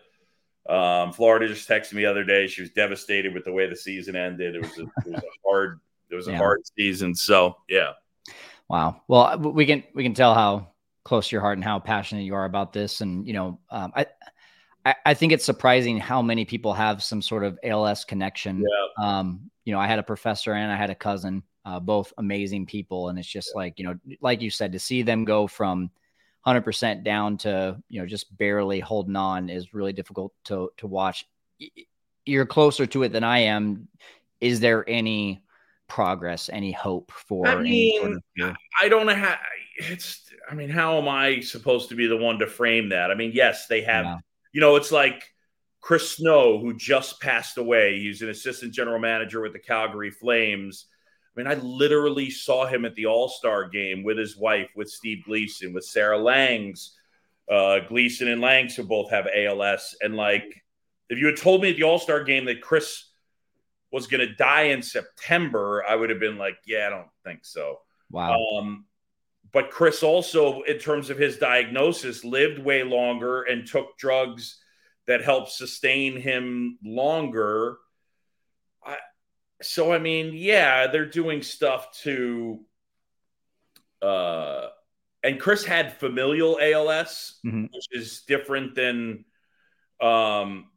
D: Um, Florida just texted me the other day. She was devastated with the way the season ended. It was a, it was a [LAUGHS] hard it was a
E: Yeah.
D: hard season. So yeah.
E: Wow. Well, we can we can tell how close to your heart and how passionate you are about this. And you know, um, I, I I think it's surprising how many people have some sort of ALS connection.
D: Yeah.
E: Um, you know, I had a professor and I had a cousin, uh, both amazing people, and it's just like you know, like you said, to see them go from 100% down to you know just barely holding on is really difficult to to watch. You're closer to it than I am. Is there any progress, any hope for?
D: I
E: sort
D: mean,
E: of?
D: I don't know how it's I mean, how am I supposed to be the one to frame that? I mean, yes, they have
E: Yeah.
D: you know, it's like Chris Snow, who just passed away. He's an assistant general manager with the Calgary Flames. I mean, I literally saw him at the All Star game with his wife, with Steve Gleason, with Sarah Langs. Uh, Gleason and Langs, who both have ALS. And like, if you had told me at the All Star game that Chris was going to die in September, I would have been like, yeah, I don't think so.
E: Wow.
D: Um, but Chris also, in terms of his diagnosis, lived way longer and took drugs that helped sustain him longer. So, I mean, yeah, they're doing stuff to. Uh, and Chris had familial ALS,
E: Mhm.
D: which is different than, um,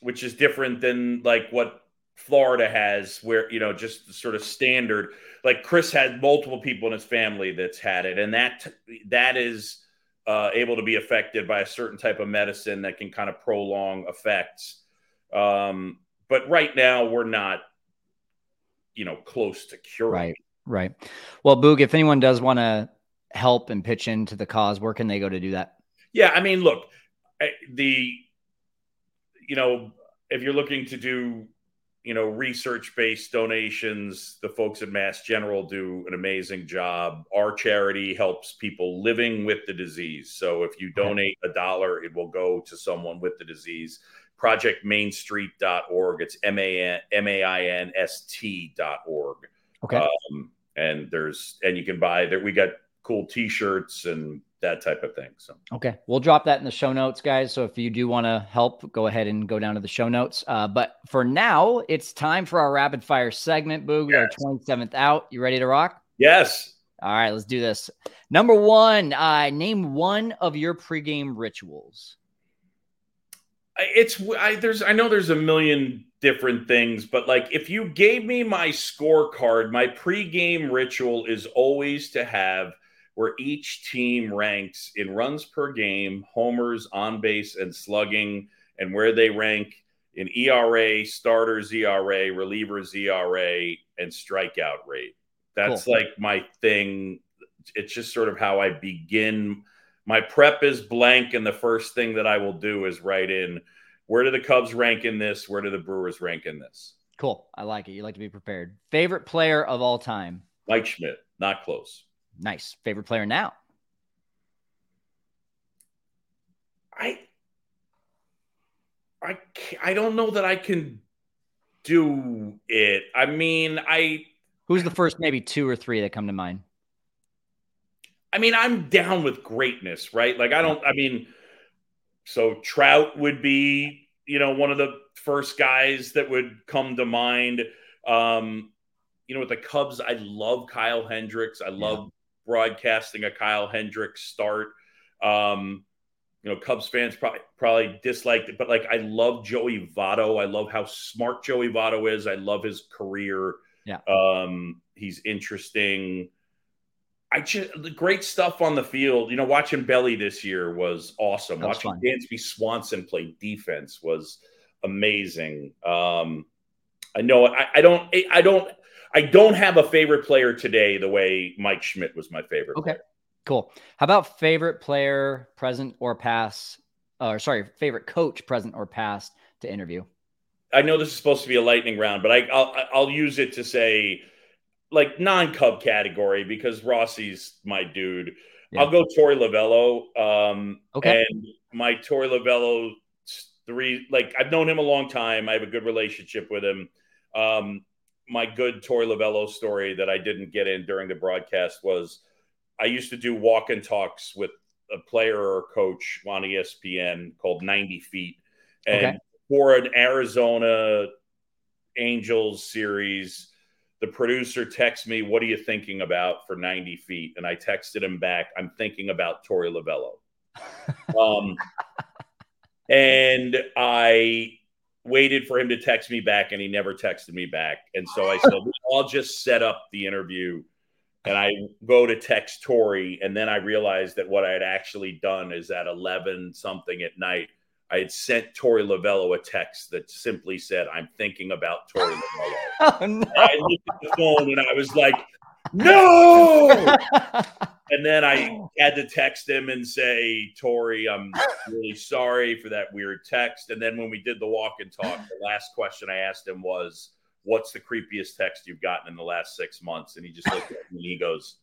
D: which is different than like what Florida has, where you know just sort of standard. Like Chris had multiple people in his family that's had it, and that that is uh, able to be affected by a certain type of medicine that can kind of prolong effects. Um, but right now, we're not, you know, close to curing.
E: Right. Right. Well, Boog, if anyone does want to help and pitch into the cause, where can they go to do that?
D: Yeah, I mean, look, the you know, if you're looking to do, you know, research-based donations, the folks at Mass General do an amazing job. Our charity helps people living with the disease. So if you donate a dollar, it will go to someone with the disease. Projectmainstreet.org. It's M A N M A I N S T dot org.
E: Okay.
D: Um, and there's and you can buy there. We got cool T-shirts and that type of thing. So
E: Okay. We'll drop that in the show notes, guys. So if you do want to help, go ahead and go down to the show notes. Uh, but for now, it's time for our rapid fire segment, Boog. We got our 27th out. You ready to rock?
D: yes,
E: All right, let's do this. Number one, uh, name one of your pregame rituals.
D: I- it's I, there's I know there's a million different things, but like if you gave me my scorecard, my pregame ritual is always to have where each team ranks in runs per game, homers, on base, and slugging, and where they rank in ERA, starters ERA, relievers ERA, and strikeout rate. That's
E: Cool.
D: like my thing. It's just sort of how I begin. My prep is blank, and the first thing that I will do is write in where do the Cubs rank in this? Where do the Brewers rank in this?
E: Cool. I like it. You like to be prepared. Favorite player of all time.
D: Mike Schmidt, not close.
E: Nice. Favorite player now.
D: I I I don't know that I can do it. I mean, I
E: Who's the first maybe two or three that come to mind?
D: I mean, I'm down with greatness, right? Like I don't I mean so Trout would be, you know, one of the first guys that would come to mind. Um, you know, with the Cubs, I love Kyle Hendricks. I love broadcasting a Kyle Hendricks start. Um, you know, Cubs fans probably probably disliked it, but like I love Joey Votto. I love how smart Joey Votto is. I love his career.
E: Yeah.
D: Um, he's interesting. I just the great stuff on the field. You know, watching Belly this year was awesome. Watching
E: fun.
D: Dansby Swanson play defense was amazing. Um, I know I, I don't I don't I don't have a favorite player today the way Mike Schmidt was my favorite.
E: Okay.
D: player.
E: Cool. How about favorite player, present or past? Or sorry, favorite coach, present or past to interview?
D: I know this is supposed to be a lightning round, but I, I'll I'll use it to say like non-Cub category because Rossy's my dude.
E: Yeah.
D: I'll go Torey Lovullo. Um,
E: Okay.
D: And my Torey Lovullo three, like I've known him a long time. I have a good relationship with him. Um, my good Torey Lovullo story that I didn't get in during the broadcast was I used to do walk and talks with a player or a coach on ESPN called 90 Feet. And
E: Okay.
D: for an Arizona Angels series, the producer texts me, What are you thinking about for 90 feet? And I texted him back, I'm thinking about Torey Lovullo. [LAUGHS] um, and I waited for him to text me back, and he never texted me back. And so I said, I'll just set up the interview. And I go to text Torey, and then I realized that what I had actually done is at 11 something at night, I had sent Torey Lovullo a text that simply said, I'm thinking about Torey Lovullo. [LAUGHS]
E: Oh no.
D: I looked at the phone and I was like, no. [LAUGHS] And then I had to text him and say, Torey, I'm really sorry for that weird text. And then when we did the walk and talk, the last question I asked him was, What's the creepiest text you've gotten in the last six months? And he just looked at me and he goes,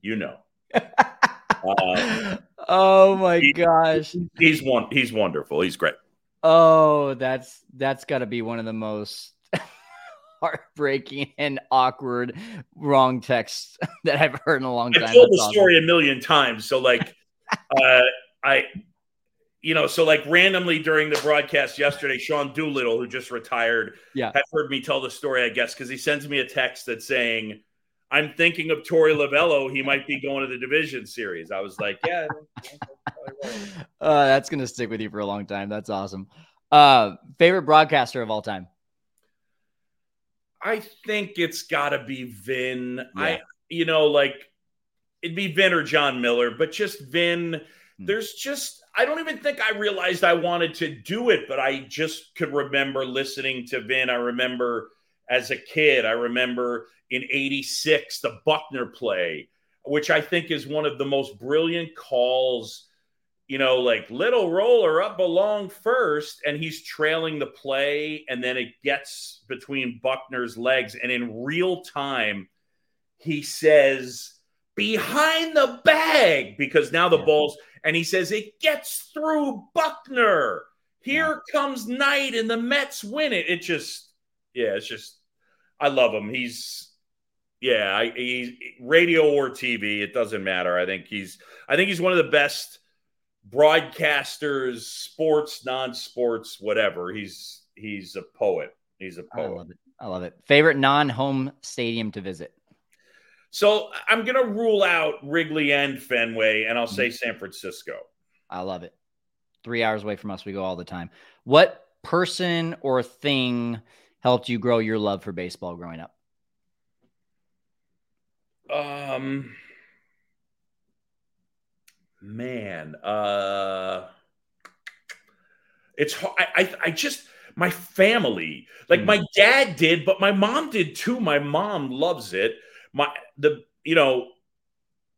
D: You know. [LAUGHS] Uh,
E: oh my
D: he-
E: gosh.
D: he's one he's wonderful. He's great.
E: Oh, that's that's got to be one of the most [LAUGHS] heartbreaking and awkward wrong texts [LAUGHS] that I've heard in a long time.
D: I've told
E: That's
D: the
E: awesome.
D: story a million times. So like [LAUGHS] uh I you know, so like randomly during the broadcast yesterday, Sean Doolittle, who just retired,
E: Yeah.
D: had heard me tell the story, I guess, because he sends me a text that's saying, I'm thinking of Torey Lovullo. He might be going to the division series. I was like, yeah. [LAUGHS]
E: Uh, that's gonna stick with you for a long time. That's awesome. Uh, favorite broadcaster of all time.
D: I think it's got to be Vin.
E: Yeah.
D: I, you know, like it'd be Vin or Jon Miller, but just Vin.
E: Hmm.
D: There's just, I don't even think I realized I wanted to do it, but I just could remember listening to Vin. I remember as a kid, I remember in 86, the Buckner play, which I think is one of the most brilliant calls you know, like little roller up along first, and he's trailing the play, and then it gets between Buckner's legs, and in real time, he says, behind the bag, because now the
E: Yeah.
D: ball's, and he says, it gets through Buckner. Here comes Knight, and the Mets win it. It just, yeah, it's just, I love him. He's, yeah, I, he's radio or TV, it doesn't matter. I think he's, I think he's one of the best broadcasters, sports, non-sports, whatever. He's he's a poet. He's a poet.
E: love it. I love it. Favorite non-home stadium to visit.
D: So I'm gonna rule out Wrigley and Fenway, and I'll say mm-hmm. San Francisco.
E: I love it. Three hours away from us, we go all the time. What person or thing helped you grow your love for baseball growing up?
D: Um, man, uh, it's hard. I, I I just my family, like
E: Hmm.
D: my dad did, but my mom did too. My mom loves it. My the you know,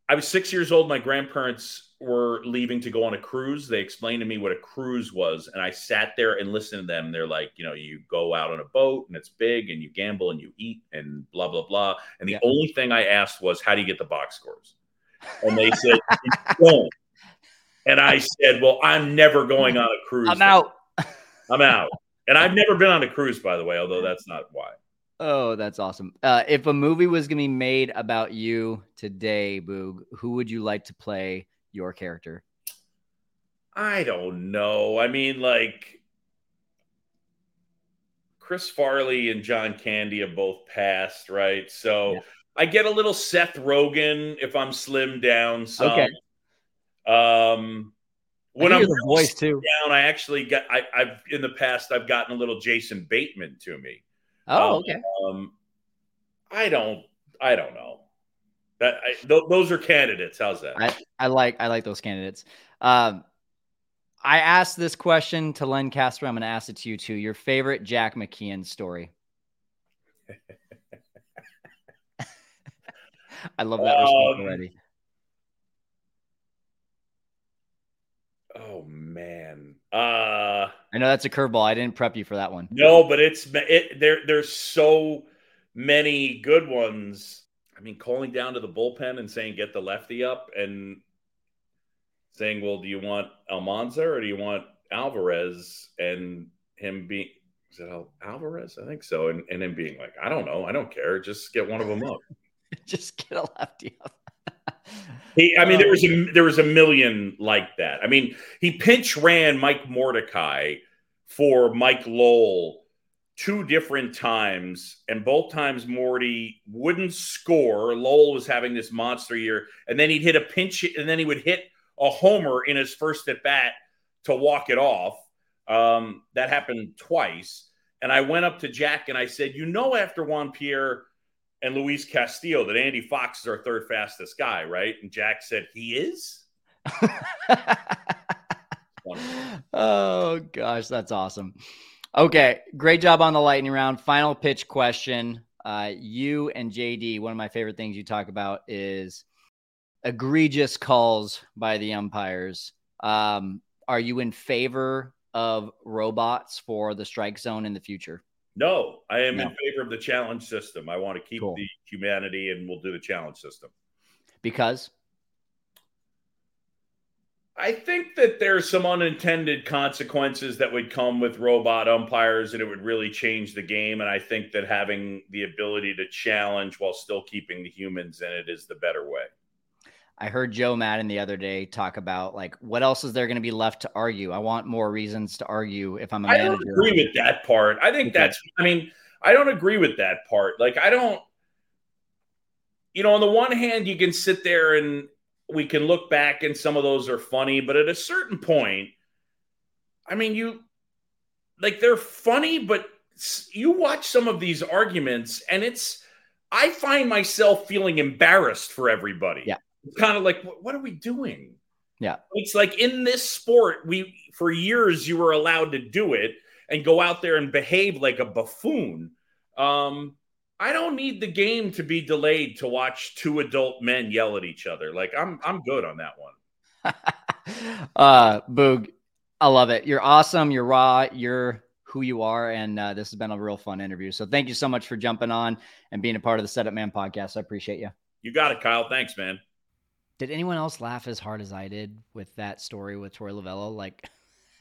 D: I was six years old. My grandparents were leaving to go on a cruise. They explained to me what a cruise was, and I sat there and listened to them. They're like, you know, you go out on a boat and it's big, and you gamble and you eat and blah blah blah. And the
E: Yeah.
D: only thing I asked was, "How do you get the box scores?" And they said, [LAUGHS] don't." And I said, "Well, I'm never going on a cruise.
E: I'm out. [LAUGHS]
D: I'm out." And I've never been on a cruise, by the way, although that's not why.
E: Oh, that's awesome. Uh, if a movie was going to be made about you today, Boog, who would you like to play your character?
D: I don't know. I mean, like Chris Farley and John Candy have both passed, right? So
E: Yeah.
D: I get a little Seth Rogen if I'm slimmed down. Some.
E: Okay.
D: Um, when I'm
E: the voice too.
D: down, I actually got. I, I've in the past I've gotten a little Jason Bateman to me.
E: Oh,
D: Um,
E: okay.
D: Um, I don't. I don't know. That I, th- those are candidates. How's that?
E: I, I like I like those candidates. Um, I asked this question to Len Kasper. I'm going to ask it to you too. Your favorite Jack McKeon story? [LAUGHS] I love that response
D: Um,
E: already.
D: oh man. Uh
E: I know that's a curveball. I didn't prep you for that one.
D: no, but it's it. There there's so many good ones. I mean, calling down to the bullpen and saying get the lefty up and saying, well, do you want Almanza or do you want Alvarez? And him being is it Al- Alvarez? I think so. And and him being like, I don't know, I don't care, just get one of them up. [LAUGHS]
E: Just get a lefty up. [LAUGHS]
D: He, I mean, there
E: Oh.
D: was a oh. there was a million like that. I mean, he pinch ran Mike Mordecai for Mike Lowell two different times, and both times Morty wouldn't score. Lowell was having this monster year, and then he'd hit a pinch, and then he would hit a homer in his first at bat to walk it off. Um, that happened twice, and I went up to Jack and I said, "You know, after Juan Pierre." and Luis Castillo that Andy Fox is our third fastest guy, right? And Jack said he is. [LAUGHS]
E: oh gosh, that's awesome. Okay, great job on the lightning round. Final pitch question. Uh, you and JD, one of my favorite things you talk about is egregious calls by the umpires. Um, are you in favor of robots for the strike zone in the future?
D: No, I am
E: No.
D: in favor of the challenge system. I want to keep
E: Cool.
D: the humanity, and we'll do the challenge system.
E: Because
D: I think that there's some unintended consequences that would come with robot umpires, and it would really change the game. And I think that having the ability to challenge while still keeping the humans in it is the better way.
E: I heard Joe Maddon the other day talk about like what else is there going to be left to argue? I want more reasons to argue if I'm a
D: I
E: manager.
D: don't agree with that part. I think
E: Okay.
D: that's, I mean, I don't agree with that part. Like, I don't, you know, on the one hand, you can sit there and we can look back and some of those are funny, but at a certain point, I mean, you, like, they're funny, but you watch some of these arguments and it's, I find myself feeling embarrassed for everybody.
E: Yeah.
D: Kind of like, what, what are we doing?
E: Yeah.
D: It's like in this sport, we for years you were allowed to do it and go out there and behave like a buffoon. Um, I don't need the game to be delayed to watch two adult men yell at each other. Like I'm I'm good on that one. [LAUGHS]
E: uh Boog, I love it. You're awesome. You're raw. You're who you are. And uh, this has been a real fun interview. So thank you so much for jumping on and being a part of the Setup Man podcast. I appreciate you.
D: You got it, Kyle. Thanks, man.
E: Did anyone else laugh as hard as I did with that story with Torey Lovullo? Like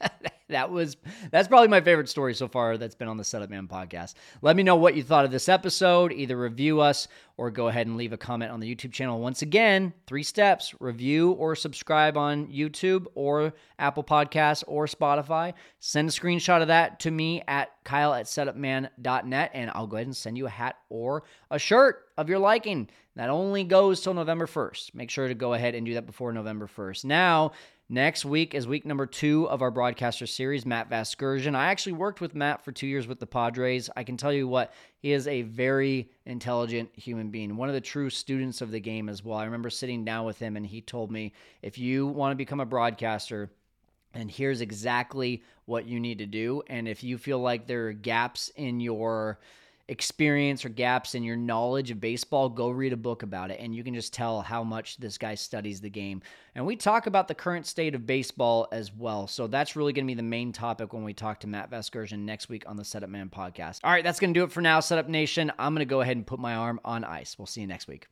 E: [LAUGHS] that was that's probably my favorite story so far that's been on the Setup Man podcast. Let me know what you thought of this episode. Either review us or go ahead and leave a comment on the YouTube channel. Once again, three steps: review or subscribe on YouTube or Apple Podcasts or Spotify. Send a screenshot of that to me at Kyle at setupman.net and I'll go ahead and send you a hat or a shirt of your liking. That only goes till November 1st. Make sure to go ahead and do that before November 1st. Now, next week is week number two of our broadcaster series, Matt Vasgersian. I actually worked with Matt for two years with the Padres. I can tell you what, he is a very intelligent human being, one of the true students of the game as well. I remember sitting down with him and he told me if you want to become a broadcaster, and here's exactly what you need to do. And if you feel like there are gaps in your experience or gaps in your knowledge of baseball, go read a book about it. And you can just tell how much this guy studies the game. And we talk about the current state of baseball as well. So that's really going to be the main topic when we talk to Matt Vasgersian next week on the Setup Man podcast. All right, that's going to do it for now, Setup Nation. I'm going to go ahead and put my arm on ice. We'll see you next week.